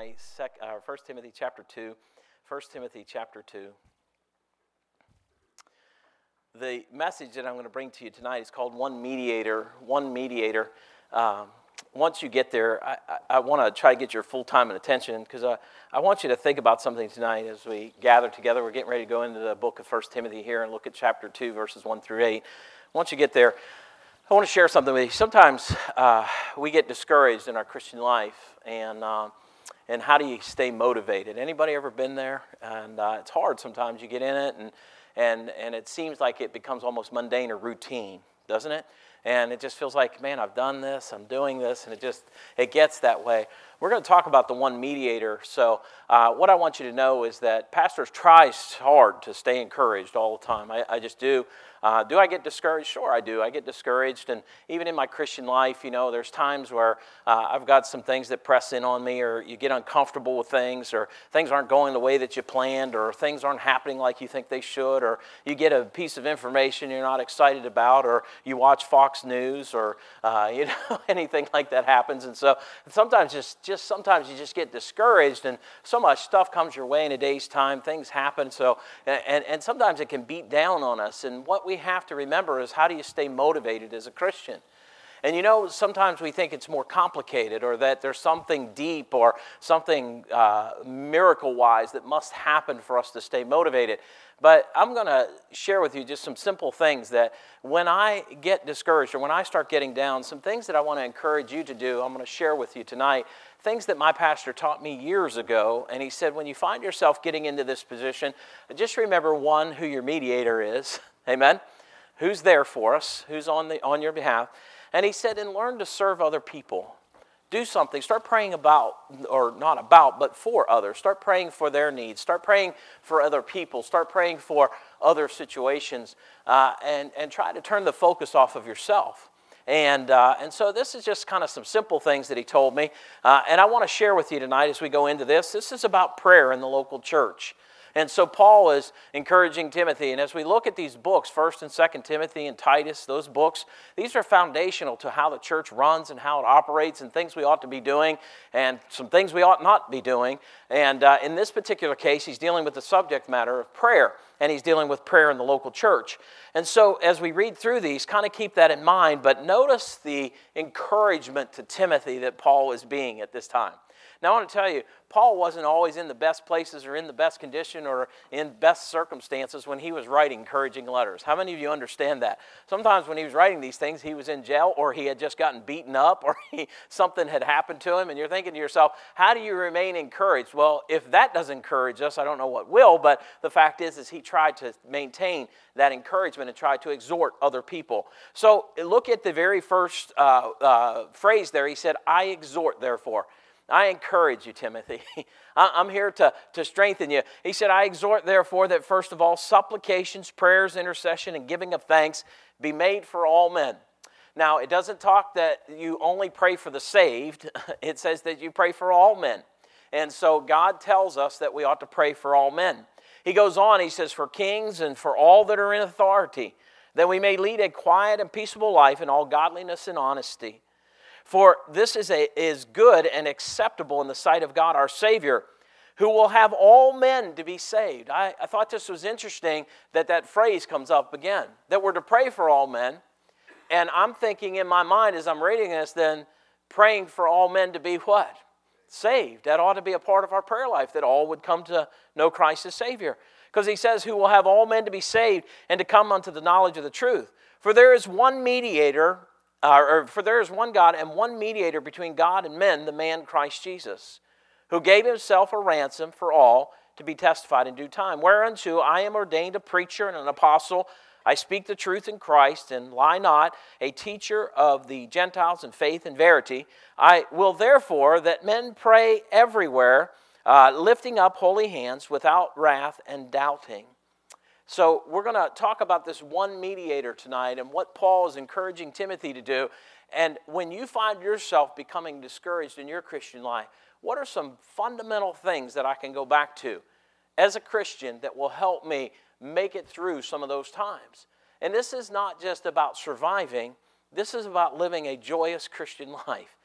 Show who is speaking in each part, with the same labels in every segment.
Speaker 1: tonight, sec, uh, 1 Timothy chapter 2. 1 Timothy chapter 2. The message that I'm going to bring to you tonight is called One Mediator. One Mediator. Um, once you get there, I, I, I want to try to get your full time and attention because I, I want you to think about something tonight as we gather together. We're getting ready to go into the book of 1 Timothy here and look at chapter 2, verses 1 through 8. Once you get there, I want to share something with you. Sometimes uh, we get discouraged in our Christian life, and uh, and how do you stay motivated? Anybody ever been there? And uh, it's hard sometimes. You get in it, and and and it seems like it becomes almost mundane or routine, doesn't it? And it just feels like, man, I've done this, I'm doing this, and it just it gets that way. We're going to talk about the one mediator. So, uh, what I want you to know is that pastors try hard to stay encouraged all the time. I, I just do. Uh, do I get discouraged? Sure, I do. I get discouraged. And even in my Christian life, you know, there's times where uh, I've got some things that press in on me, or you get uncomfortable with things, or things aren't going the way that you planned, or things aren't happening like you think they should, or you get a piece of information you're not excited about, or you watch Fox News, or, uh, you know, anything like that happens. And so sometimes just, just sometimes you just get discouraged, and so much stuff comes your way in a day's time. Things happen. So, and, and sometimes it can beat down on us. And what we have to remember is how do you stay motivated as a Christian? And you know, sometimes we think it's more complicated or that there's something deep or something uh, miracle wise that must happen for us to stay motivated. But I'm going to share with you just some simple things that when I get discouraged or when I start getting down, some things that I want to encourage you to do, I'm going to share with you tonight. Things that my pastor taught me years ago. And he said, when you find yourself getting into this position, just remember one, who your mediator is. Amen. Who's there for us, who's on, the, on your behalf. And he said, and learn to serve other people. Do something. Start praying about, or not about, but for others. Start praying for their needs. Start praying for other people. Start praying for other situations. Uh, and, and try to turn the focus off of yourself. And, uh, and so this is just kind of some simple things that he told me. Uh, and I want to share with you tonight as we go into this. This is about prayer in the local church. And so Paul is encouraging Timothy. And as we look at these books, 1st and 2nd Timothy and Titus, those books, these are foundational to how the church runs and how it operates and things we ought to be doing and some things we ought not be doing. And uh, in this particular case, he's dealing with the subject matter of prayer and he's dealing with prayer in the local church. And so as we read through these, kind of keep that in mind, but notice the encouragement to Timothy that Paul is being at this time. Now, I want to tell you, Paul wasn't always in the best places or in the best condition or in best circumstances when he was writing encouraging letters. How many of you understand that? Sometimes when he was writing these things, he was in jail or he had just gotten beaten up or he, something had happened to him, and you're thinking to yourself, how do you remain encouraged? Well, if that doesn't encourage us, I don't know what will, but the fact is, is he tried to maintain that encouragement and tried to exhort other people. So look at the very first uh, uh, phrase there. He said, I exhort, therefore. I encourage you, Timothy. I'm here to, to strengthen you. He said, I exhort, therefore, that first of all, supplications, prayers, intercession, and giving of thanks be made for all men. Now, it doesn't talk that you only pray for the saved, it says that you pray for all men. And so God tells us that we ought to pray for all men. He goes on, he says, for kings and for all that are in authority, that we may lead a quiet and peaceable life in all godliness and honesty. For this is, a, is good and acceptable in the sight of God our Savior, who will have all men to be saved. I, I thought this was interesting that that phrase comes up again, that we're to pray for all men. And I'm thinking in my mind as I'm reading this, then praying for all men to be what? Saved. That ought to be a part of our prayer life, that all would come to know Christ as Savior. Because he says, Who will have all men to be saved and to come unto the knowledge of the truth. For there is one mediator uh, or for there is one God and one mediator between God and men, the man Christ Jesus, who gave himself a ransom for all to be testified in due time. Whereunto I am ordained a preacher and an apostle. I speak the truth in Christ and lie not, a teacher of the Gentiles in faith and verity. I will therefore that men pray everywhere, uh, lifting up holy hands without wrath and doubting. So, we're going to talk about this one mediator tonight and what Paul is encouraging Timothy to do. And when you find yourself becoming discouraged in your Christian life, what are some fundamental things that I can go back to as a Christian that will help me make it through some of those times? And this is not just about surviving, this is about living a joyous Christian life.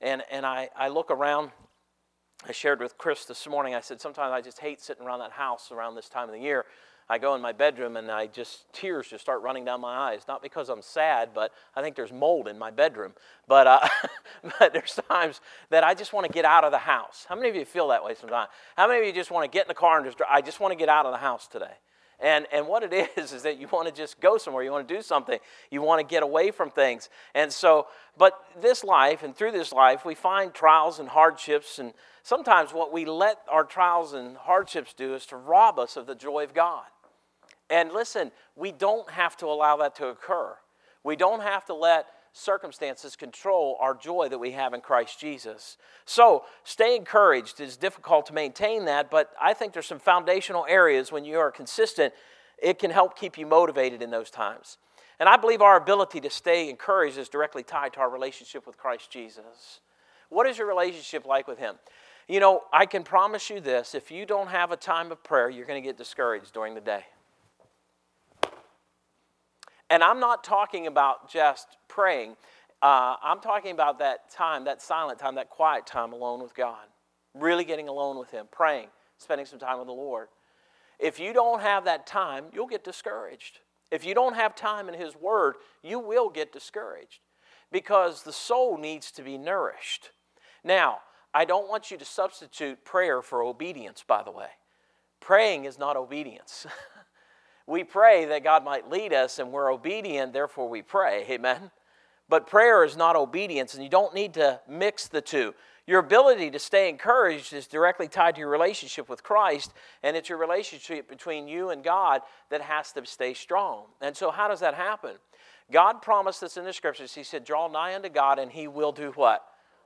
Speaker 1: And, and I, I look around. I shared with Chris this morning, I said, sometimes I just hate sitting around that house around this time of the year I go in my bedroom and I just, tears just start running down my eyes. Not because I'm sad, but I think there's mold in my bedroom. But, uh, but there's times that I just want to get out of the house. How many of you feel that way sometimes? How many of you just want to get in the car and just, I just want to get out of the house today? And, and what it is, is that you want to just go somewhere. You want to do something. You want to get away from things. And so, but this life, and through this life, we find trials and hardships. And sometimes what we let our trials and hardships do is to rob us of the joy of God. And listen, we don't have to allow that to occur. We don't have to let circumstances control our joy that we have in Christ Jesus. So, stay encouraged. It's difficult to maintain that, but I think there's some foundational areas when you are consistent, it can help keep you motivated in those times. And I believe our ability to stay encouraged is directly tied to our relationship with Christ Jesus. What is your relationship like with Him? You know, I can promise you this if you don't have a time of prayer, you're going to get discouraged during the day. And I'm not talking about just praying, uh, I'm talking about that time, that silent time, that quiet time alone with God. Really getting alone with Him, praying, spending some time with the Lord. If you don't have that time, you'll get discouraged. If you don't have time in His Word, you will get discouraged because the soul needs to be nourished. Now, I don't want you to substitute prayer for obedience, by the way. Praying is not obedience. We pray that God might lead us and we're obedient, therefore we pray. Amen. But prayer is not obedience, and you don't need to mix the two. Your ability to stay encouraged is directly tied to your relationship with Christ, and it's your relationship between you and God that has to stay strong. And so, how does that happen? God promised us in the scriptures, He said, Draw nigh unto God, and He will do what?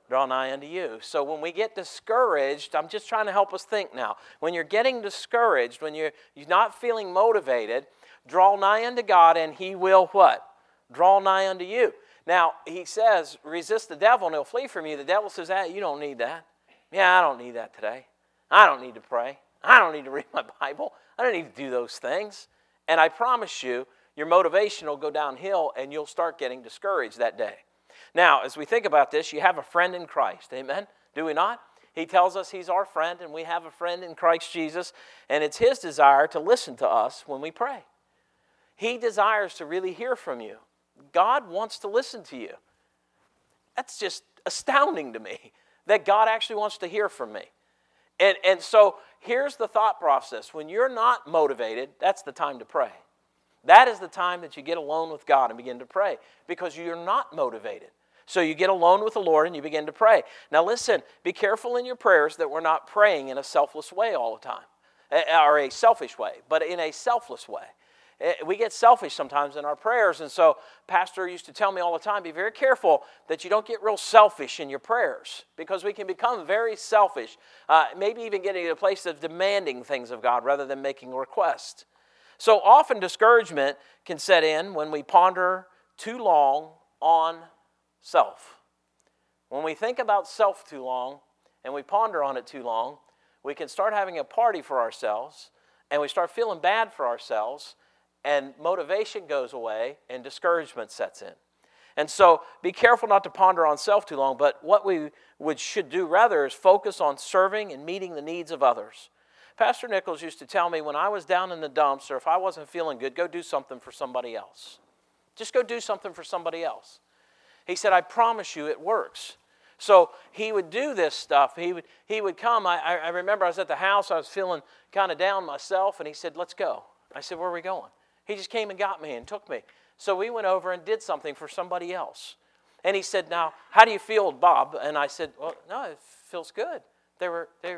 Speaker 1: Draw nigh unto you. So when we get discouraged, I'm just trying to help us think now. When you're getting discouraged, when you're, you're not feeling motivated, draw nigh unto God and he will what? Draw nigh unto you. Now, he says, resist the devil and he'll flee from you. The devil says, ah, you don't need that. Yeah, I don't need that today. I don't need to pray. I don't need to read my Bible. I don't need to do those things. And I promise you, your motivation will go downhill and you'll start getting discouraged that day. Now, as we think about this, you have a friend in Christ. Amen? Do we not? He tells us he's our friend, and we have a friend in Christ Jesus, and it's his desire to listen to us when we pray. He desires to really hear from you. God wants to listen to you. That's just astounding to me that God actually wants to hear from me. And, and so here's the thought process when you're not motivated, that's the time to pray. That is the time that you get alone with God and begin to pray because you're not motivated. So you get alone with the Lord and you begin to pray. Now, listen, be careful in your prayers that we're not praying in a selfless way all the time, eh, eh, or a selfish way, but in a selfless way. Eh, we get selfish sometimes in our prayers, and so Pastor used to tell me all the time be very careful that you don't get real selfish in your prayers because we can become very selfish, uh, maybe even getting to a place of demanding things of God rather than making requests. So often discouragement can set in when we ponder too long on self. When we think about self too long and we ponder on it too long, we can start having a party for ourselves and we start feeling bad for ourselves, and motivation goes away and discouragement sets in. And so be careful not to ponder on self too long, but what we would, should do rather is focus on serving and meeting the needs of others. Pastor Nichols used to tell me when I was down in the dumps or if I wasn't feeling good, go do something for somebody else. Just go do something for somebody else. He said, I promise you it works. So he would do this stuff. He would, he would come. I, I remember I was at the house, I was feeling kind of down myself, and he said, Let's go. I said, Where are we going? He just came and got me and took me. So we went over and did something for somebody else. And he said, Now, how do you feel, Bob? And I said, Well, no, it feels good. They were, they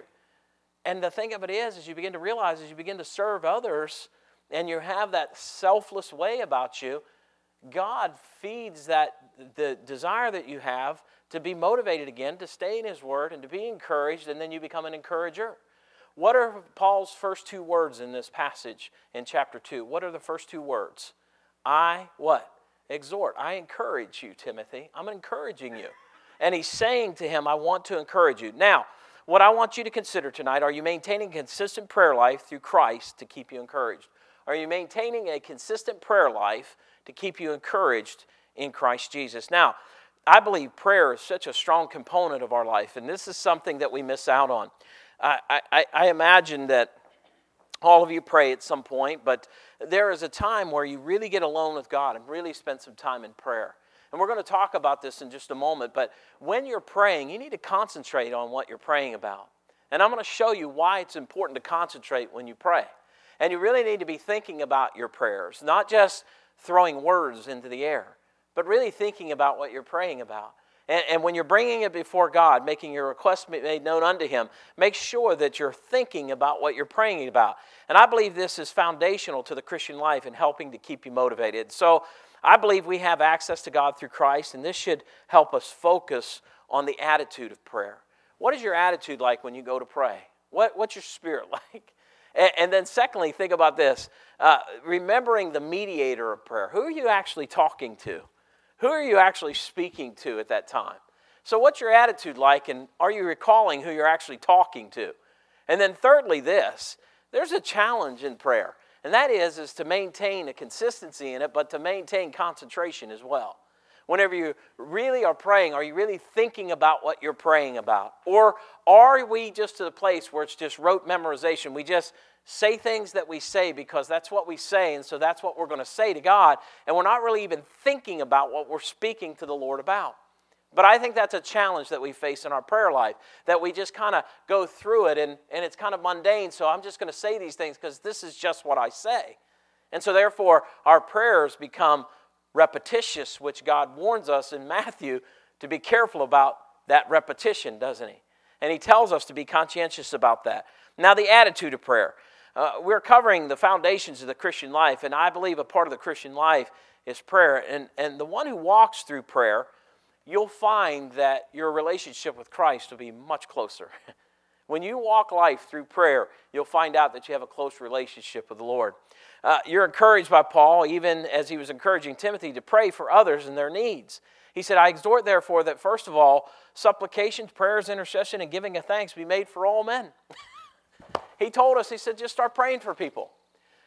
Speaker 1: and the thing of it is, as you begin to realize, as you begin to serve others, and you have that selfless way about you, God feeds that the desire that you have to be motivated again, to stay in His Word, and to be encouraged, and then you become an encourager. What are Paul's first two words in this passage in chapter 2? What are the first two words? I what? Exhort. I encourage you, Timothy. I'm encouraging you. And he's saying to him, I want to encourage you. Now, what I want you to consider tonight are you maintaining a consistent prayer life through Christ to keep you encouraged? Are you maintaining a consistent prayer life to keep you encouraged in Christ Jesus. Now, I believe prayer is such a strong component of our life, and this is something that we miss out on. I, I, I imagine that all of you pray at some point, but there is a time where you really get alone with God and really spend some time in prayer. And we're going to talk about this in just a moment, but when you're praying, you need to concentrate on what you're praying about. And I'm going to show you why it's important to concentrate when you pray. And you really need to be thinking about your prayers, not just throwing words into the air, but really thinking about what you're praying about. And, and, when you're bringing it before God, making your request made known unto Him, make sure that you're thinking about what you're praying about. And I believe this is foundational to the Christian life and helping to keep you motivated. So I believe we have access to God through Christ, and this should help us focus on the attitude of prayer. What is your attitude like when you go to pray? What, what's your spirit like? And, and then, secondly, think about this uh, remembering the mediator of prayer. Who are you actually talking to? Who are you actually speaking to at that time? So, what's your attitude like, and are you recalling who you're actually talking to? And then, thirdly, this there's a challenge in prayer, and that is, is to maintain a consistency in it, but to maintain concentration as well. Whenever you really are praying, are you really thinking about what you're praying about? Or are we just to the place where it's just rote memorization? We just say things that we say because that's what we say, and so that's what we're going to say to God, and we're not really even thinking about what we're speaking to the Lord about. But I think that's a challenge that we face in our prayer life, that we just kind of go through it and, and it's kind of mundane, so I'm just going to say these things because this is just what I say. And so, therefore, our prayers become repetitious, which God warns us in Matthew to be careful about that repetition, doesn't He? And He tells us to be conscientious about that. Now, the attitude of prayer. Uh, we're covering the foundations of the Christian life, and I believe a part of the Christian life is prayer. And, and the one who walks through prayer, you'll find that your relationship with Christ will be much closer. when you walk life through prayer, you'll find out that you have a close relationship with the Lord. Uh, you're encouraged by Paul, even as he was encouraging Timothy to pray for others and their needs. He said, I exhort, therefore, that first of all, supplications, prayers, intercession, and giving of thanks be made for all men. He told us, he said, just start praying for people.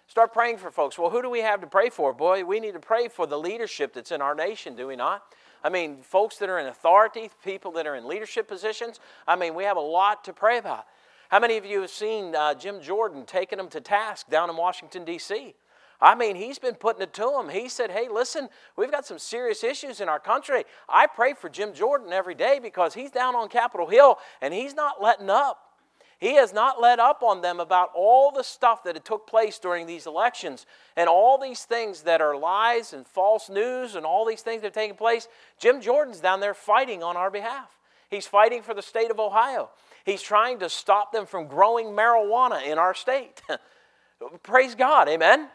Speaker 1: Start praying for folks. Well, who do we have to pray for? Boy, we need to pray for the leadership that's in our nation, do we not? I mean, folks that are in authority, people that are in leadership positions. I mean, we have a lot to pray about. How many of you have seen uh, Jim Jordan taking them to task down in Washington, D.C.? I mean, he's been putting it to them. He said, Hey, listen, we've got some serious issues in our country. I pray for Jim Jordan every day because he's down on Capitol Hill and he's not letting up. He has not let up on them about all the stuff that had took place during these elections and all these things that are lies and false news and all these things that have taken place. Jim Jordan's down there fighting on our behalf. He's fighting for the state of Ohio. He's trying to stop them from growing marijuana in our state. Praise God, amen?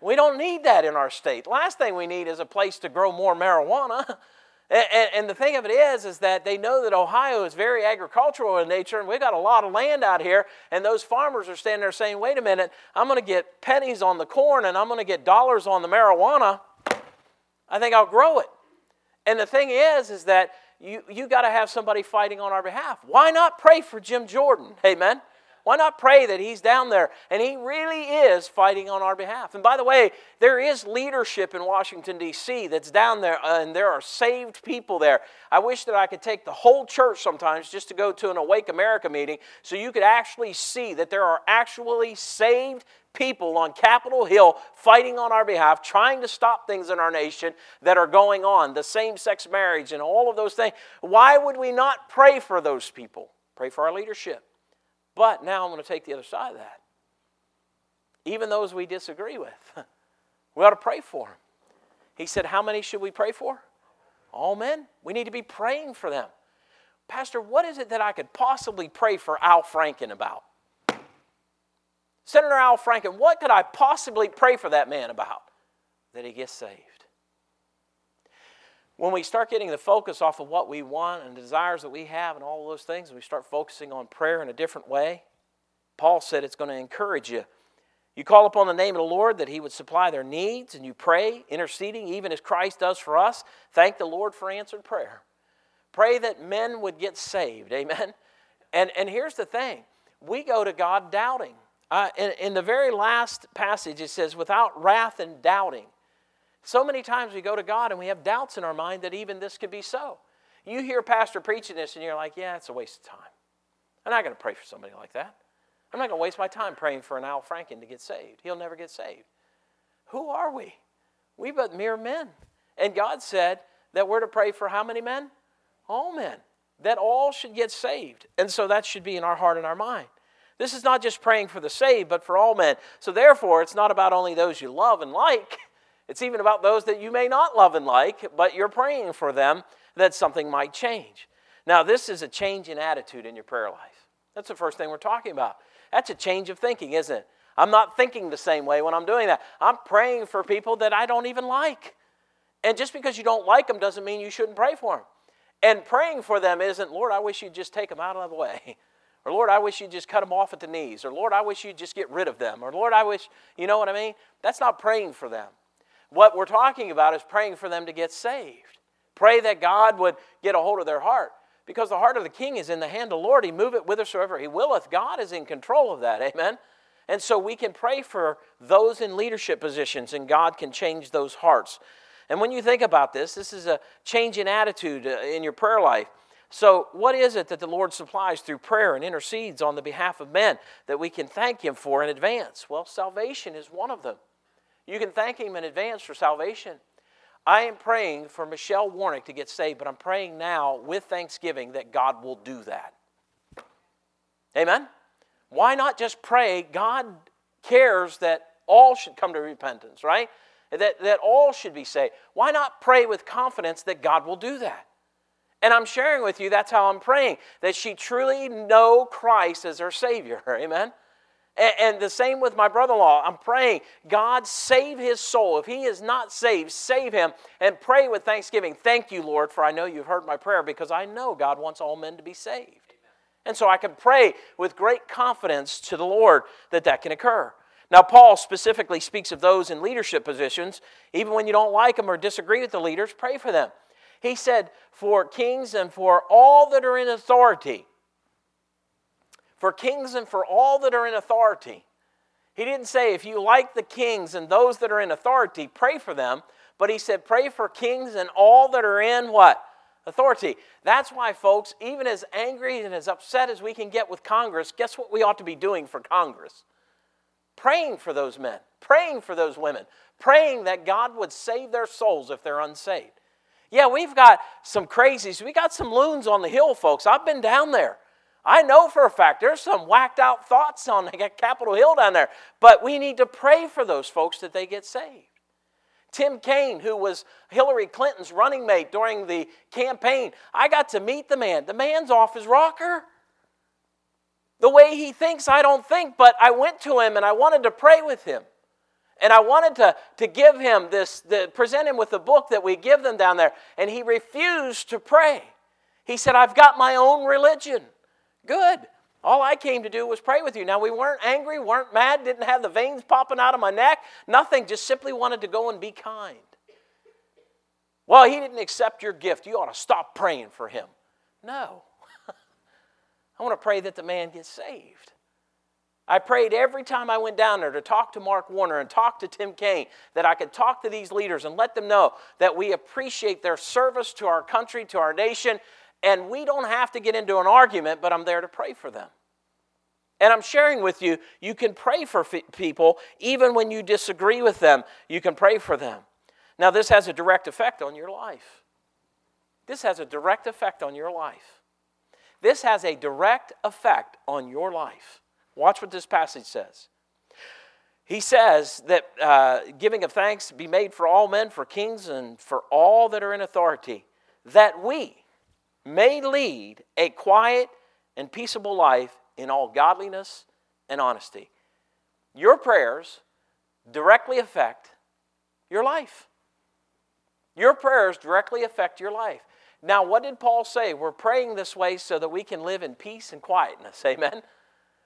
Speaker 1: We don't need that in our state. Last thing we need is a place to grow more marijuana. And, and, the thing of it is, is that they know that Ohio is very agricultural in nature, and we've got a lot of land out here. And those farmers are standing there saying, "Wait a minute, I'm going to get pennies on the corn, and I'm going to get dollars on the marijuana. I think I'll grow it." And the thing is, is that you you got to have somebody fighting on our behalf. Why not pray for Jim Jordan? Amen. Why not pray that he's down there and he really is fighting on our behalf? And by the way, there is leadership in Washington, D.C. that's down there, uh, and there are saved people there. I wish that I could take the whole church sometimes just to go to an Awake America meeting so you could actually see that there are actually saved people on Capitol Hill fighting on our behalf, trying to stop things in our nation that are going on, the same sex marriage and all of those things. Why would we not pray for those people? Pray for our leadership. But now I'm going to take the other side of that. Even those we disagree with, we ought to pray for them. He said, How many should we pray for? All men. We need to be praying for them. Pastor, what is it that I could possibly pray for Al Franken about? Senator Al Franken, what could I possibly pray for that man about? That he gets saved. When we start getting the focus off of what we want and desires that we have and all those things, and we start focusing on prayer in a different way, Paul said it's going to encourage you. You call upon the name of the Lord that He would supply their needs, and you pray, interceding, even as Christ does for us. Thank the Lord for answered prayer. Pray that men would get saved. Amen. And, and here's the thing we go to God doubting. Uh, in, in the very last passage, it says, without wrath and doubting. So many times we go to God and we have doubts in our mind that even this could be so. You hear pastor preaching this and you're like, yeah, it's a waste of time. I'm not going to pray for somebody like that. I'm not going to waste my time praying for an Al Franken to get saved. He'll never get saved. Who are we? We but mere men. And God said that we're to pray for how many men? All men. That all should get saved. And so that should be in our heart and our mind. This is not just praying for the saved, but for all men. So therefore, it's not about only those you love and like. It's even about those that you may not love and like, but you're praying for them that something might change. Now, this is a change in attitude in your prayer life. That's the first thing we're talking about. That's a change of thinking, isn't it? I'm not thinking the same way when I'm doing that. I'm praying for people that I don't even like. And just because you don't like them doesn't mean you shouldn't pray for them. And praying for them isn't, Lord, I wish you'd just take them out of the way. Or Lord, I wish you'd just cut them off at the knees. Or Lord, I wish you'd just get rid of them. Or Lord, I wish, you know what I mean? That's not praying for them. What we're talking about is praying for them to get saved. Pray that God would get a hold of their heart. Because the heart of the king is in the hand of the Lord. He move it whithersoever he willeth. God is in control of that. Amen. And so we can pray for those in leadership positions, and God can change those hearts. And when you think about this, this is a change in attitude uh, in your prayer life. So, what is it that the Lord supplies through prayer and intercedes on the behalf of men that we can thank Him for in advance? Well, salvation is one of them. You can thank Him in advance for salvation. I am praying for Michelle Warnick to get saved, but I'm praying now with thanksgiving that God will do that. Amen? Why not just pray? God cares that all should come to repentance, right? That, that all should be saved. Why not pray with confidence that God will do that? And I'm sharing with you, that's how I'm praying, that she truly know Christ as her Savior. Amen? And, the same with my brother in law. I'm praying, God, save his soul. If he is not saved, save him and pray with thanksgiving. Thank you, Lord, for I know you've heard my prayer because I know God wants all men to be saved. And so I can pray with great confidence to the Lord that that can occur. Now, Paul specifically speaks of those in leadership positions. Even when you don't like them or disagree with the leaders, pray for them. He said, for kings and for all that are in authority. For kings and for all that are in authority. He didn't say, if you like the kings and those that are in authority, pray for them. But he said, pray for kings and all that are in what? Authority. That's why, folks, even as angry and as upset as we can get with Congress, guess what we ought to be doing for Congress? Praying for those men, praying for those women, praying that God would save their souls if they're unsaved. Yeah, we've got some crazies. We got some loons on the hill, folks. I've been down there. I know for a fact there's some whacked out thoughts on Capitol Hill down there, but we need to pray for those folks that they get saved. Tim Kaine, who was Hillary Clinton's running mate during the campaign, I got to meet the man. The man's off his rocker. The way he thinks, I don't think, but I went to him and I wanted to pray with him. And I wanted to, to give him this, the, present him with the book that we give them down there. And he refused to pray. He said, I've got my own religion. Good. All I came to do was pray with you. Now, we weren't angry, weren't mad, didn't have the veins popping out of my neck, nothing, just simply wanted to go and be kind. Well, he didn't accept your gift. You ought to stop praying for him. No. I want to pray that the man gets saved. I prayed every time I went down there to talk to Mark Warner and talk to Tim Kaine that I could talk to these leaders and let them know that we appreciate their service to our country, to our nation, and we don't have to get into an argument, but I'm there to pray for them. And I'm sharing with you, you can pray for f- people even when you disagree with them. You can pray for them. Now, this has a direct effect on your life. This has a direct effect on your life. This has a direct effect on your life. Watch what this passage says. He says that uh, giving of thanks be made for all men, for kings, and for all that are in authority, that we may lead a quiet and peaceable life in all godliness and honesty. Your prayers directly affect your life. Your prayers directly affect your life. Now, what did Paul say? We're praying this way so that we can live in peace and quietness. Amen?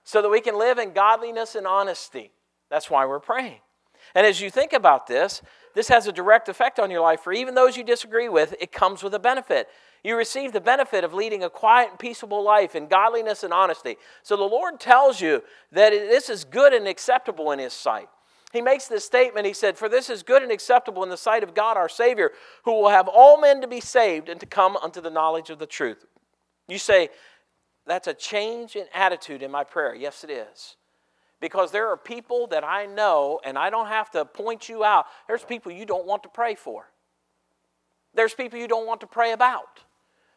Speaker 1: so that we can live in godliness and honesty. That's why we're praying. And as you think about this, this has a direct effect on your life. For even those you disagree with, it comes with a benefit. You receive the benefit of leading a quiet and peaceable life in godliness and honesty. So the Lord tells you that this is good and acceptable in His sight. he makes this statement. He said, For this is good and acceptable in the sight of God our Savior, who will have all men to be saved and to come unto the knowledge of the truth. You say, That's a change in attitude in my prayer. Yes, it is. Because there are people that I know, and I don't have to point you out. There's people you don't want to pray for. There's people you don't want to pray about.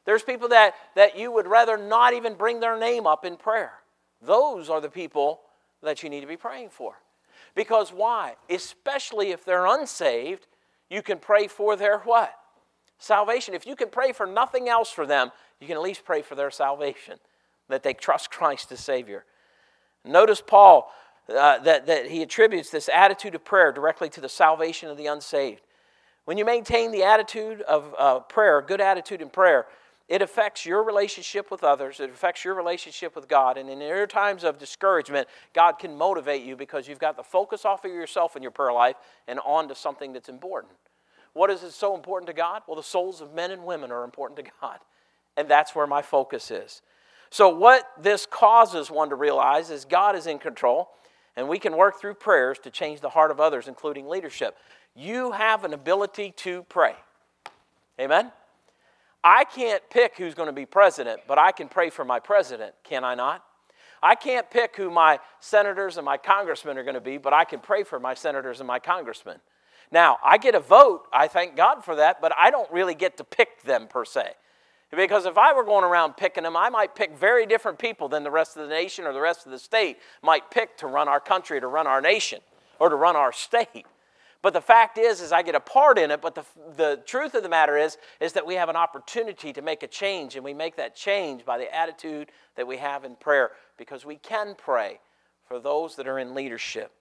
Speaker 1: There's people that, that you would rather not even bring their name up in prayer. Those are the people that you need to be praying for. Because why? Especially if they're unsaved, you can pray for their what? Salvation. If you can pray for nothing else for them, you can at least pray for their salvation, that they trust Christ as Savior. Notice Paul, uh, that, that he attributes this attitude of prayer directly to the salvation of the unsaved. When you maintain the attitude of uh, prayer, good attitude in prayer, it affects your relationship with others. It affects your relationship with God. And in your times of discouragement, God can motivate you because you've got the focus off of yourself in your prayer life and on to something that's important. What is it so important to God? Well, the souls of men and women are important to God. And that's where my focus is. So, what this causes one to realize is God is in control, and we can work through prayers to change the heart of others, including leadership. You have an ability to pray. Amen? I can't pick who's going to be president, but I can pray for my president, can I not? I can't pick who my senators and my congressmen are going to be, but I can pray for my senators and my congressmen. Now, I get a vote, I thank God for that, but I don't really get to pick them per se. Because if I were going around picking them, I might pick very different people than the rest of the nation or the rest of the state might pick to run our country, to run our nation, or to run our state. But the fact is, is I get a part in it. But the, the truth of the matter is, is that we have an opportunity to make a change, and we make that change by the attitude that we have in prayer, because we can pray for those that are in leadership.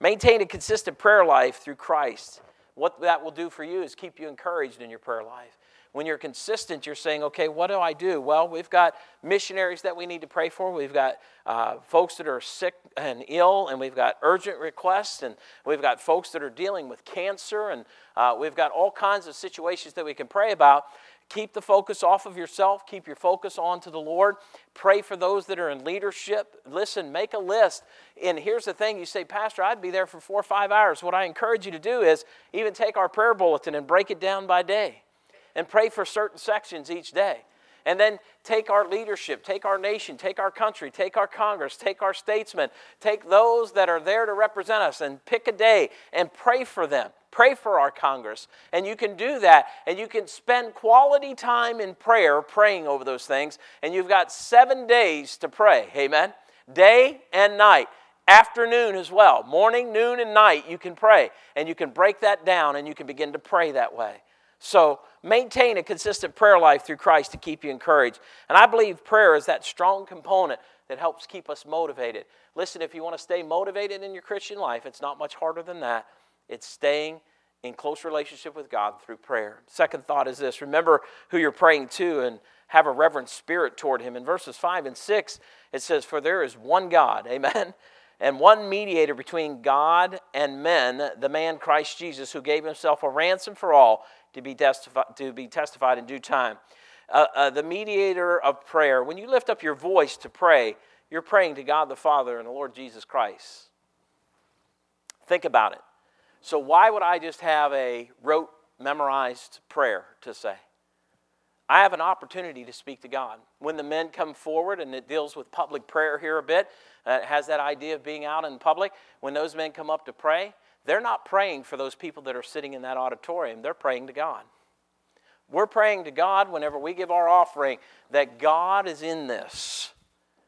Speaker 1: Maintain a consistent prayer life through Christ. What that will do for you is keep you encouraged in your prayer life. When you're consistent, you're saying, okay, what do I do? Well, we've got missionaries that we need to pray for. We've got uh, folks that are sick and ill, and we've got urgent requests, and we've got folks that are dealing with cancer, and uh, we've got all kinds of situations that we can pray about. Keep the focus off of yourself. Keep your focus on to the Lord. Pray for those that are in leadership. Listen, make a list. And here's the thing you say, Pastor, I'd be there for four or five hours. What I encourage you to do is even take our prayer bulletin and break it down by day and pray for certain sections each day. And then take our leadership, take our nation, take our country, take our Congress, take our statesmen, take those that are there to represent us and pick a day and pray for them. Pray for our Congress. And you can do that. And you can spend quality time in prayer praying over those things. And you've got seven days to pray. Amen? Day and night afternoon as well. Morning, noon, and night, you can pray. And you can break that down and you can begin to pray that way. So maintain a consistent prayer life through Christ to keep you encouraged. And I believe prayer is that strong component that helps keep us motivated. Listen, if you want to stay motivated in your Christian life, it's not much harder than that. It's staying in close relationship with God through prayer. Second thought is this remember who you're praying to and have a reverent spirit toward Him. In verses 5 and 6, it says, For there is one God, amen, and one mediator between God and men, the man Christ Jesus, who gave Himself a ransom for all to be, testifi- to be testified in due time. Uh, uh, the mediator of prayer, when you lift up your voice to pray, you're praying to God the Father and the Lord Jesus Christ. Think about it. So, why would I just have a rote, memorized prayer to say? I have an opportunity to speak to God. When the men come forward, and it deals with public prayer here a bit, uh, it has that idea of being out in public. When those men come up to pray, they're not praying for those people that are sitting in that auditorium, they're praying to God. We're praying to God whenever we give our offering that God is in this.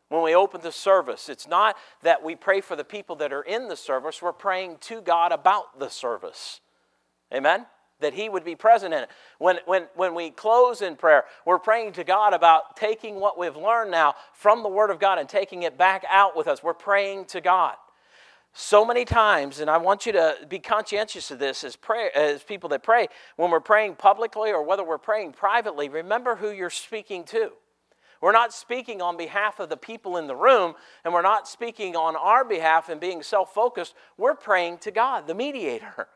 Speaker 1: When we open the service, it's not that we pray for the people that are in the service, we're praying to God about the service. Amen? That He would be present in it. When, when, when we close in prayer, we're praying to God about taking what we've learned now from the Word of God and taking it back out with us. We're praying to God so many times, and I want you to be conscientious of this as, pray, as people that pray, when we're praying publicly or whether we're praying privately, remember who you're speaking to. We're not speaking on behalf of the people in the room, and we're not speaking on our behalf and being self focused. We're praying to God, the mediator.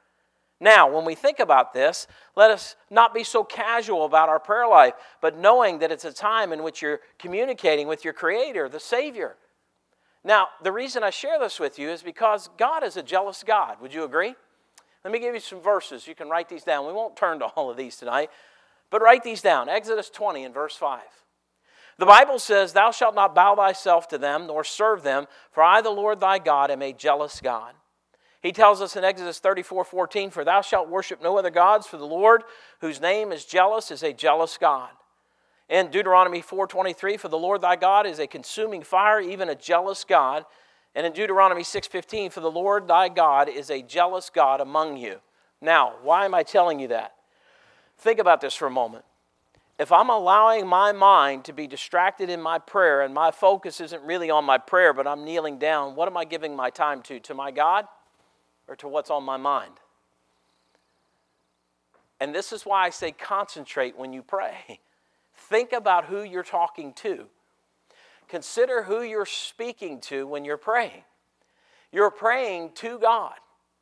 Speaker 1: Now, when we think about this, let us not be so casual about our prayer life, but knowing that it's a time in which you're communicating with your Creator, the Savior. Now, the reason I share this with you is because God is a jealous God. Would you agree? Let me give you some verses. You can write these down. We won't turn to all of these tonight, but write these down. Exodus 20 and verse 5. The Bible says, Thou shalt not bow thyself to them, nor serve them, for I, the Lord thy God, am a jealous God. He tells us in Exodus 34 14, For thou shalt worship no other gods, for the Lord, whose name is jealous, is a jealous God. In Deuteronomy 4:23, for the Lord thy God is a consuming fire, even a jealous God. And in Deuteronomy 6:15, for the Lord thy God is a jealous God among you. Now, why am I telling you that? Think about this for a moment. If I'm allowing my mind to be distracted in my prayer and my focus isn't really on my prayer, but I'm kneeling down, what am I giving my time to? To my God or to what's on my mind? And this is why I say concentrate when you pray. Think about who you're talking to. Consider who you're speaking to when you're praying. You're praying to God,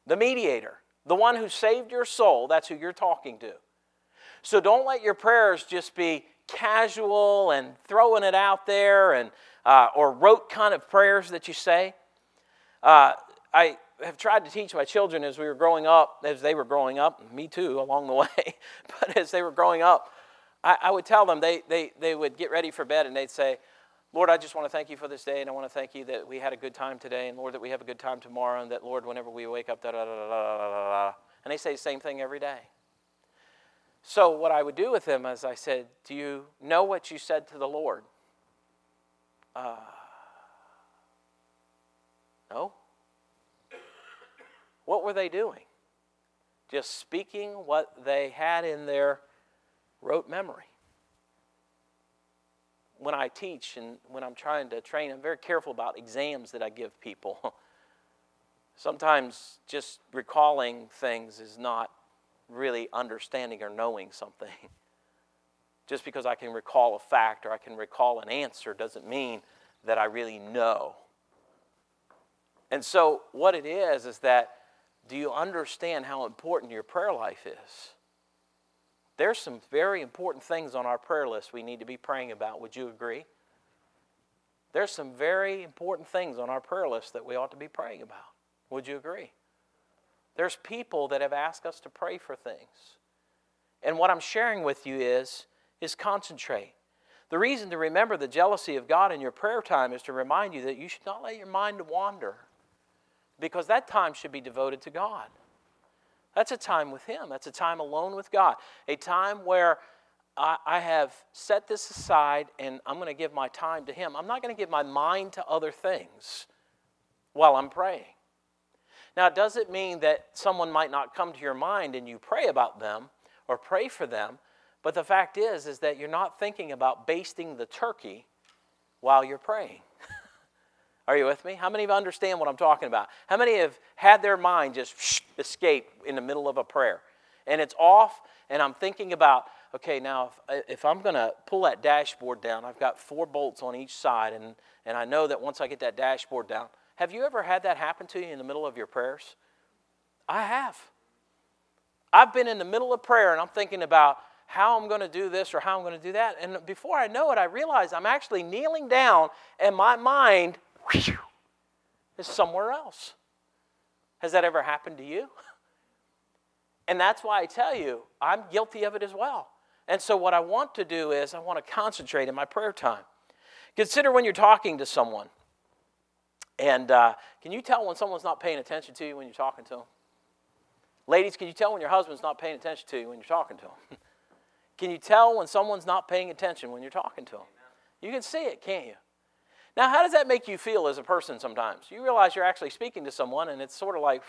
Speaker 1: the mediator, the one who saved your soul. That's who you're talking to. So don't let your prayers just be casual and throwing it out there and uh, or rote kind of prayers that you say. Uh, I have tried to teach my children as we were growing up, as they were growing up, me too along the way, but as they were growing up, I, I would tell them, they, they, they would get ready for bed and they'd say, Lord, I just want to thank you for this day, and I want to thank you that we had a good time today, and Lord, that we have a good time tomorrow, and that, Lord, whenever we wake up, da da da da da da da. And they say the same thing every day. So, what I would do with them is I said, Do you know what you said to the Lord? Uh, no. What were they doing? Just speaking what they had in their rote memory. When I teach and when I'm trying to train, I'm very careful about exams that I give people. Sometimes just recalling things is not really understanding or knowing something. Just because I can recall a fact or I can recall an answer doesn't mean that I really know. And so, what it is, is that do you understand how important your prayer life is? There's some very important things on our prayer list we need to be praying about. Would you agree? There's some very important things on our prayer list that we ought to be praying about. Would you agree? There's people that have asked us to pray for things. And what I'm sharing with you is, is concentrate. The reason to remember the jealousy of God in your prayer time is to remind you that you should not let your mind wander because that time should be devoted to God. That's a time with Him. That's a time alone with God. A time where I, I have set this aside and I'm going to give my time to Him. I'm not going to give my mind to other things while I'm praying. Now, does it mean that someone might not come to your mind and you pray about them or pray for them? But the fact is, is that you're not thinking about basting the turkey while you're praying. Are you with me? How many of you understand what I'm talking about? How many have had their mind just escape in the middle of a prayer? And it's off, and I'm thinking about, okay, now if, uh, if I'm going to pull that dashboard down, I've got four bolts on each side, and, and I know that once I get that dashboard down, have you ever had that happen to you in the middle of your prayers? I have. I've been in the middle of prayer and I'm thinking about how I'm going to do this or how I'm going to do that. And before I know it, I realize I'm actually kneeling down and my mind is somewhere else. Has that ever happened to you? And that's why I tell you, I'm guilty of it as well. And so, what I want to do is, I want to concentrate in my prayer time. Consider when you're talking to someone. And uh, can you tell when someone's not paying attention to you when you're talking to them? Ladies, can you tell when your husband's not paying attention to you when you're talking to him? can you tell when someone's not paying attention when you're talking to them? You can see it, can't you? Now, how does that make you feel as a person sometimes? You realize you're actually speaking to someone and it's sort of like,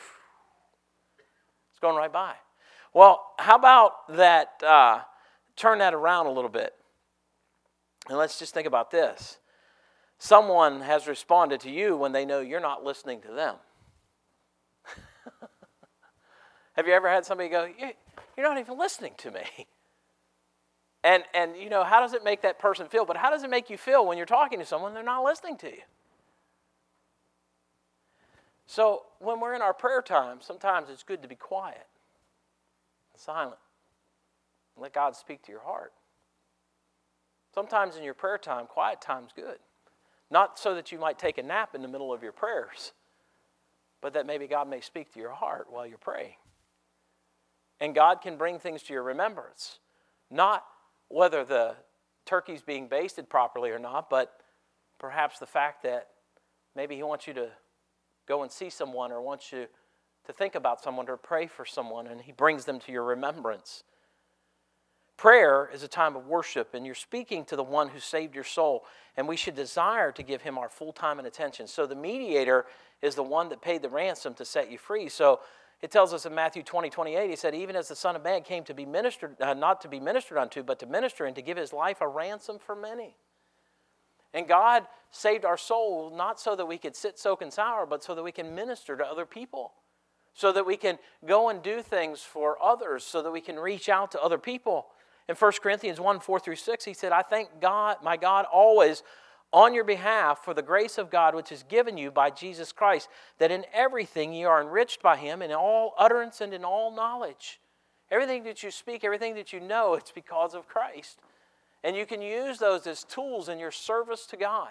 Speaker 1: it's going right by. Well, how about that? Uh, turn that around a little bit. And let's just think about this. Someone has responded to you when they know you're not listening to them. Have you ever had somebody go, You're not even listening to me? And, and, you know, how does it make that person feel? But how does it make you feel when you're talking to someone they're not listening to you? So, when we're in our prayer time, sometimes it's good to be quiet and silent. And let God speak to your heart. Sometimes in your prayer time, quiet time's good. Not so that you might take a nap in the middle of your prayers, but that maybe God may speak to your heart while you're praying. And God can bring things to your remembrance. Not whether the turkey's being basted properly or not, but perhaps the fact that maybe He wants you to go and see someone or wants you to think about someone or pray for someone, and He brings them to your remembrance. Prayer is a time of worship, and you're speaking to the one who saved your soul, and we should desire to give him our full time and attention. So, the mediator is the one that paid the ransom to set you free. So, it tells us in Matthew 20, 28, he said, Even as the Son of Man came to be ministered, uh, not to be ministered unto, but to minister and to give his life a ransom for many. And God saved our soul not so that we could sit, soak, and sour, but so that we can minister to other people, so that we can go and do things for others, so that we can reach out to other people. In 1 Corinthians 1 4 through 6, he said, I thank God, my God, always on your behalf for the grace of God which is given you by Jesus Christ, that in everything ye are enriched by him in all utterance and in all knowledge. Everything that you speak, everything that you know, it's because of Christ. And you can use those as tools in your service to God.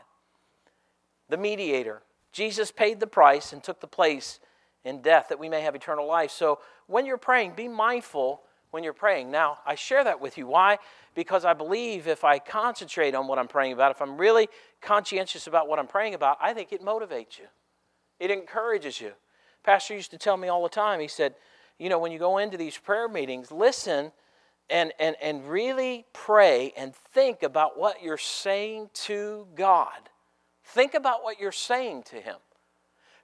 Speaker 1: The mediator. Jesus paid the price and took the place in death that we may have eternal life. So when you're praying, be mindful when you're praying. Now, I share that with you. Why? Because I believe if I concentrate on what I'm praying about, if I'm really conscientious about what I'm praying about, I think it motivates you. It encourages you. Pastor used to tell me all the time, he said, you know, when you go into these prayer meetings, listen and, and, and really pray and think about what you're saying to God. Think about what you're saying to Him.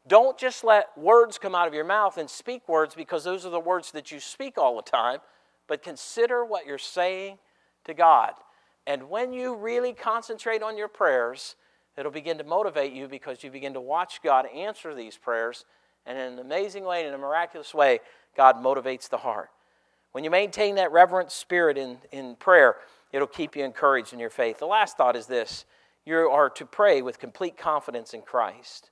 Speaker 1: Don't just let words come out of your mouth and speak words because those are the words that you speak all the time but consider what you're saying to God. And when you really concentrate on your prayers, it'll begin to motivate you because you begin to watch God answer these prayers. And in an amazing way, in a miraculous way, God motivates the heart. When you maintain that reverent spirit in, in prayer, it'll keep you encouraged in your faith. The last thought is this you are to pray with complete confidence in Christ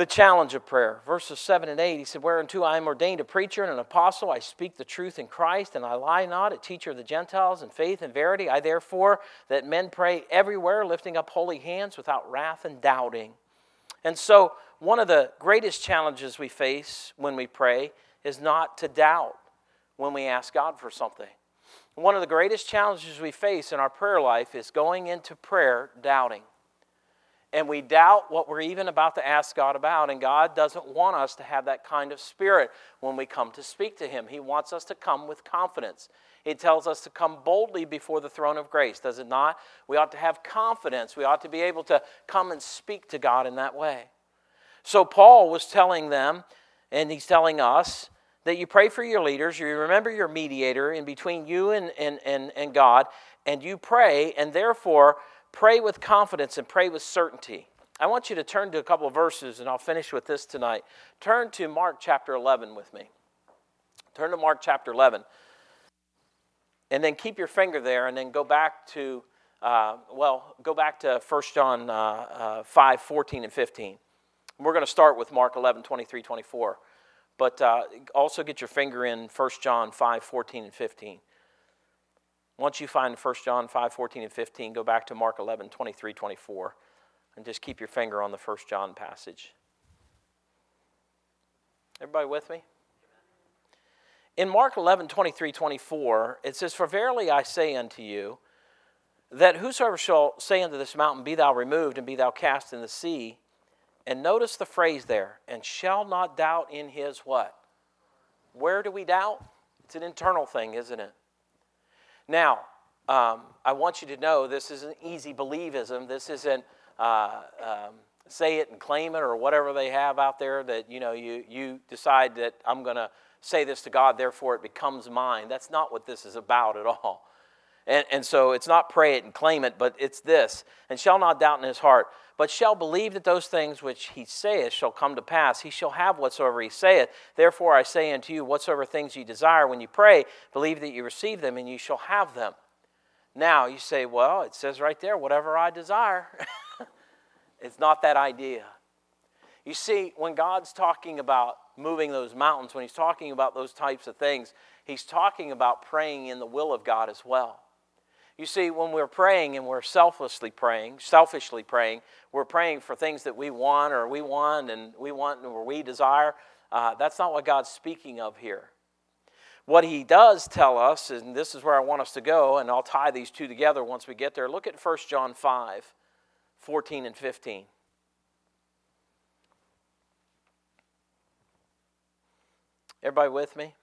Speaker 1: the challenge of prayer. Verses 7 and 8, he said, Whereunto I am ordained a preacher and an apostle, I speak the truth in Christ, and I lie not, a teacher of the Gentiles in faith and verity. I therefore that men pray everywhere, lifting up holy hands without wrath and doubting. And so, one of the greatest challenges we face when we pray is not to doubt when we ask God for something. One of the greatest challenges we face in our prayer life is going into prayer doubting and we doubt what we're even about to ask God about. And God doesn't want us to have that kind of spirit when we come to speak to Him. He wants us to come with confidence. He tells us to come boldly before the throne of grace, does it not? We ought to have confidence. We ought to be able to come and speak to God in that way. So, Paul was telling them, and he's telling us, that you pray for your leaders, you remember your mediator in between you and, and, and, and God, and you pray, and therefore, Pray with confidence and pray with certainty. I want you to turn to a couple of verses, and I'll finish with this tonight. Turn to Mark chapter 11 with me. Turn to Mark chapter 11. And then keep your finger there, and then go back to, uh, well, go back to 1 John uh, uh, 5 14 and 15. we're going to start with Mark 11 23 24. But uh, also get your finger in 1 John 5 14 and 15. Once you find 1 John 5, 14 and 15, go back to Mark 11, 23, 24, and just keep your finger on the 1 John passage. Everybody with me? In Mark 11, 23, 24, it says, For verily I say unto you, that whosoever shall say unto this mountain, Be thou removed, and be thou cast in the sea, and notice the phrase there, and shall not doubt in his what? Where do we doubt? It's an internal thing, isn't it? Now, um, I want you to know this isn't easy believism. This isn't uh, um, say it and claim it or whatever they have out there that you know you you decide that I'm going to say this to God, therefore it becomes mine. That's not what this is about at all. And, and so it's not pray it and claim it, but it's this and shall not doubt in his heart, but shall believe that those things which he saith shall come to pass. He shall have whatsoever he saith. Therefore I say unto you, whatsoever things ye desire when you pray, believe that you receive them, and you shall have them. Now you say, well, it says right there, whatever I desire. it's not that idea. You see, when God's talking about moving those mountains, when He's talking about those types of things, He's talking about praying in the will of God as well. You see, when we're praying and we're selflessly praying, selfishly praying, we're praying for things that we want or we want and we want or we desire. Uh, that's not what God's speaking of here. What he does tell us, and this is where I want us to go, and I'll tie these two together once we get there. Look at 1 John 5 14 and 15. Everybody with me?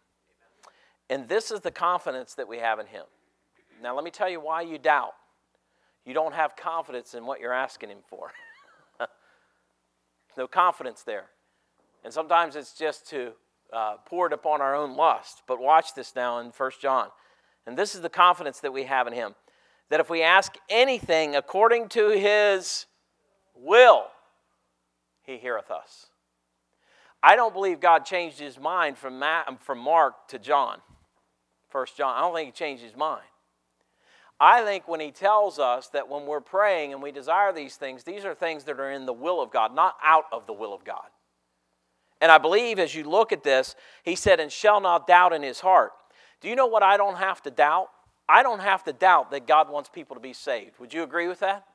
Speaker 1: And this is the confidence that we have in him. Now, let me tell you why you doubt. You don't have confidence in what you're asking him for. no confidence there. And sometimes it's just to uh, pour it upon our own lust. But watch this now in 1 John. And this is the confidence that we have in him that if we ask anything according to his will, he heareth us. I don't believe God changed his mind from, from Mark to John, First John. I don't think he changed his mind. I think when he tells us that when we're praying and we desire these things, these are things that are in the will of God, not out of the will of God. And I believe as you look at this, he said, and shall not doubt in his heart. Do you know what I don't have to doubt? I don't have to doubt that God wants people to be saved. Would you agree with that?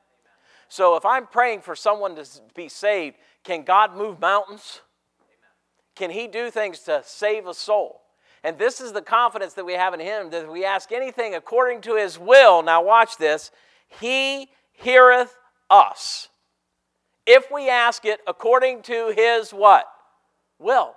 Speaker 1: So if I'm praying for someone to be saved, can God move mountains? Can he do things to save a soul? And this is the confidence that we have in him that we ask anything according to his will, now watch this, he heareth us. If we ask it according to his what? Will.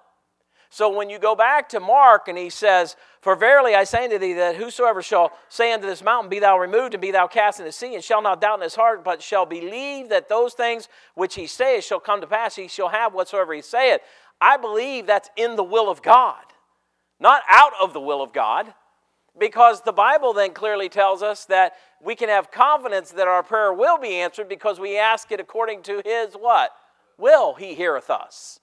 Speaker 1: So when you go back to Mark and he says, For verily I say unto thee that whosoever shall say unto this mountain, Be thou removed and be thou cast into the sea, and shall not doubt in his heart, but shall believe that those things which he saith shall come to pass, he shall have whatsoever he saith. I believe that's in the will of God not out of the will of God, because the Bible then clearly tells us that we can have confidence that our prayer will be answered because we ask it according to His what? Will He heareth us.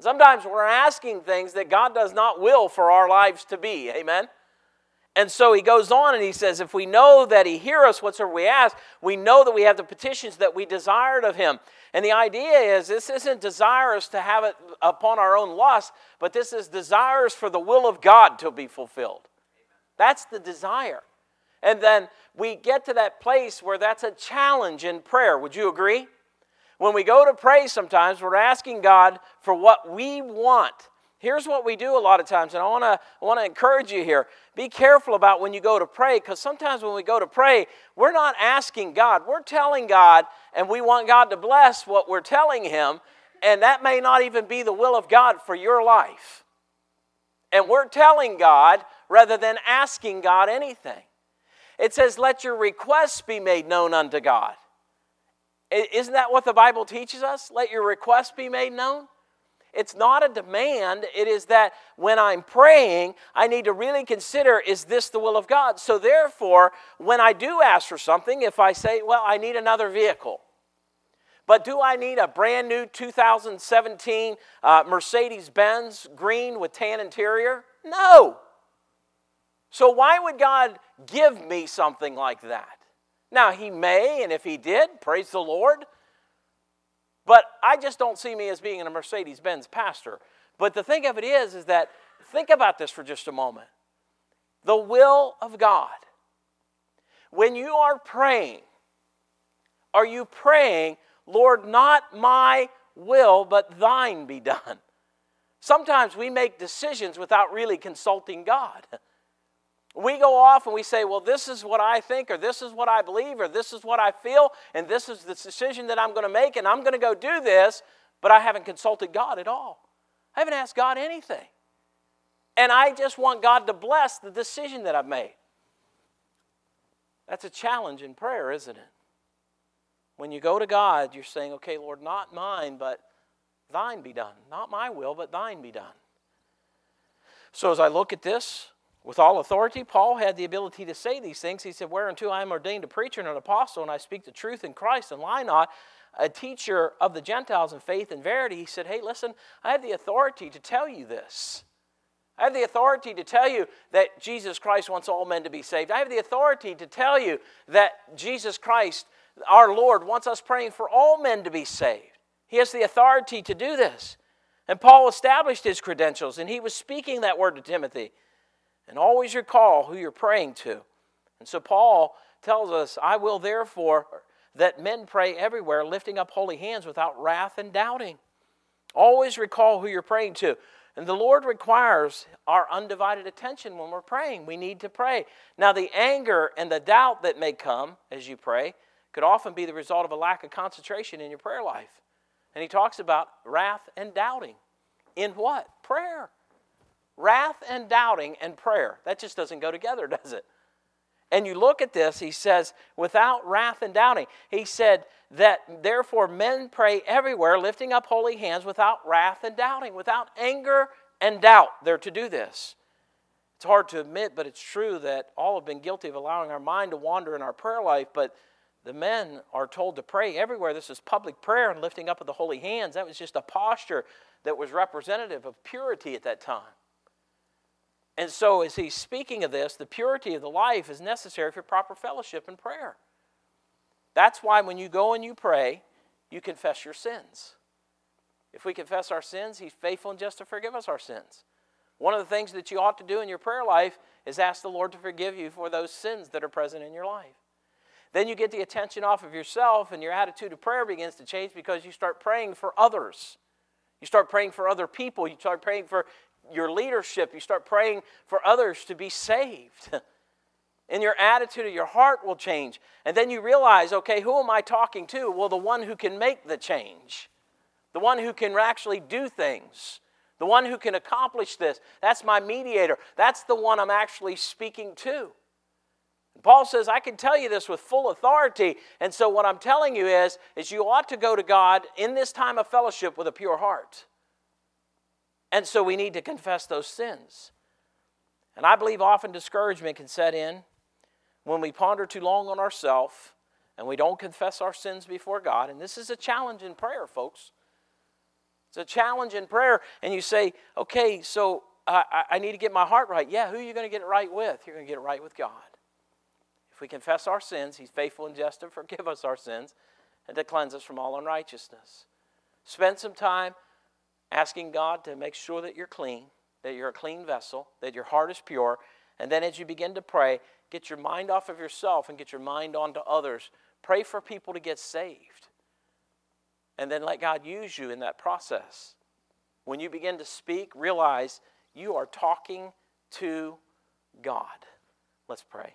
Speaker 1: Sometimes we're asking things that God does not will for our lives to be. Amen? And so he goes on and he says, If we know that he hears us whatsoever we ask, we know that we have the petitions that we desired of him. And the idea is this isn't desirous to have it upon our own lust, but this is desirous for the will of God to be fulfilled. That's the desire. And then we get to that place where that's a challenge in prayer. Would you agree? When we go to pray, sometimes we're asking God for what we want. Here's what we do a lot of times, and I want to I want to encourage you here. Be careful about when you go to pray, because sometimes when we go to pray, we're not asking God. We're telling God, and we want God to bless what we're telling Him, and that may not even be the will of God for your life. And we're telling God rather than asking God anything. It says, Let your requests be made known unto God. Isn't that what the Bible teaches us? Let your requests be made known? It's not a demand. It is that when I'm praying, I need to really consider is this the will of God? So, therefore, when I do ask for something, if I say, well, I need another vehicle, but do I need a brand new 2017 uh, Mercedes Benz green with tan interior? No. So, why would God give me something like that? Now, He may, and if He did, praise the Lord. But I just don't see me as being a Mercedes Benz pastor. But the thing of it is, is that think about this for just a moment. The will of God. When you are praying, are you praying, Lord, not my will, but thine be done? Sometimes we make decisions without really consulting God. We go off and we say, well, this is what I think, or this is what I believe, or this is what I feel, and this is the decision that I'm going to make, and I'm going to go do this, but I haven't consulted God at all. I haven't asked God anything. And I just want God to bless the decision that I've made. That's a challenge in prayer, isn't it? When you go to God, you're saying, okay, Lord, not mine, but thine be done. Not my will, but thine be done. So as I look at this, with all authority, Paul had the ability to say these things. He said, Whereunto I am ordained a preacher and an apostle, and I speak the truth in Christ and lie not, a teacher of the Gentiles in faith and verity. He said, Hey, listen, I have the authority to tell you this. I have the authority to tell you that Jesus Christ wants all men to be saved. I have the authority to tell you that Jesus Christ, our Lord, wants us praying for all men to be saved. He has the authority to do this. And Paul established his credentials, and he was speaking that word to Timothy. And always recall who you're praying to. And so Paul tells us, I will therefore that men pray everywhere, lifting up holy hands without wrath and doubting. Always recall who you're praying to. And the Lord requires our undivided attention when we're praying. We need to pray. Now, the anger and the doubt that may come as you pray could often be the result of a lack of concentration in your prayer life. And he talks about wrath and doubting. In what? Prayer. Wrath and doubting and prayer. That just doesn't go together, does it? And you look at this, he says, without wrath and doubting. He said that therefore men pray everywhere, lifting up holy hands without wrath and doubting, without anger and doubt. They're to do this. It's hard to admit, but it's true that all have been guilty of allowing our mind to wander in our prayer life, but the men are told to pray everywhere. This is public prayer and lifting up of the holy hands. That was just a posture that was representative of purity at that time. And so, as he's speaking of this, the purity of the life is necessary for proper fellowship and prayer. That's why when you go and you pray, you confess your sins. If we confess our sins, he's faithful and just to forgive us our sins. One of the things that you ought to do in your prayer life is ask the Lord to forgive you for those sins that are present in your life. Then you get the attention off of yourself, and your attitude of prayer begins to change because you start praying for others. You start praying for other people. You start praying for your leadership. You start praying for others to be saved. and your attitude of your heart will change. And then you realize, okay, who am I talking to? Well, the one who can make the change, the one who can actually do things, the one who can accomplish this. That's my mediator. That's the one I'm actually speaking to. Paul says, I can tell you this with full authority. And so what I'm telling you is, is you ought to go to God in this time of fellowship with a pure heart. And so we need to confess those sins. And I believe often discouragement can set in when we ponder too long on ourselves and we don't confess our sins before God. And this is a challenge in prayer, folks. It's a challenge in prayer. And you say, okay, so I, I need to get my heart right. Yeah, who are you going to get it right with? You're going to get it right with God. If we confess our sins, He's faithful and just to forgive us our sins and to cleanse us from all unrighteousness. Spend some time asking God to make sure that you're clean, that you're a clean vessel, that your heart is pure. And then as you begin to pray, get your mind off of yourself and get your mind onto others. Pray for people to get saved. And then let God use you in that process. When you begin to speak, realize you are talking to God. Let's pray.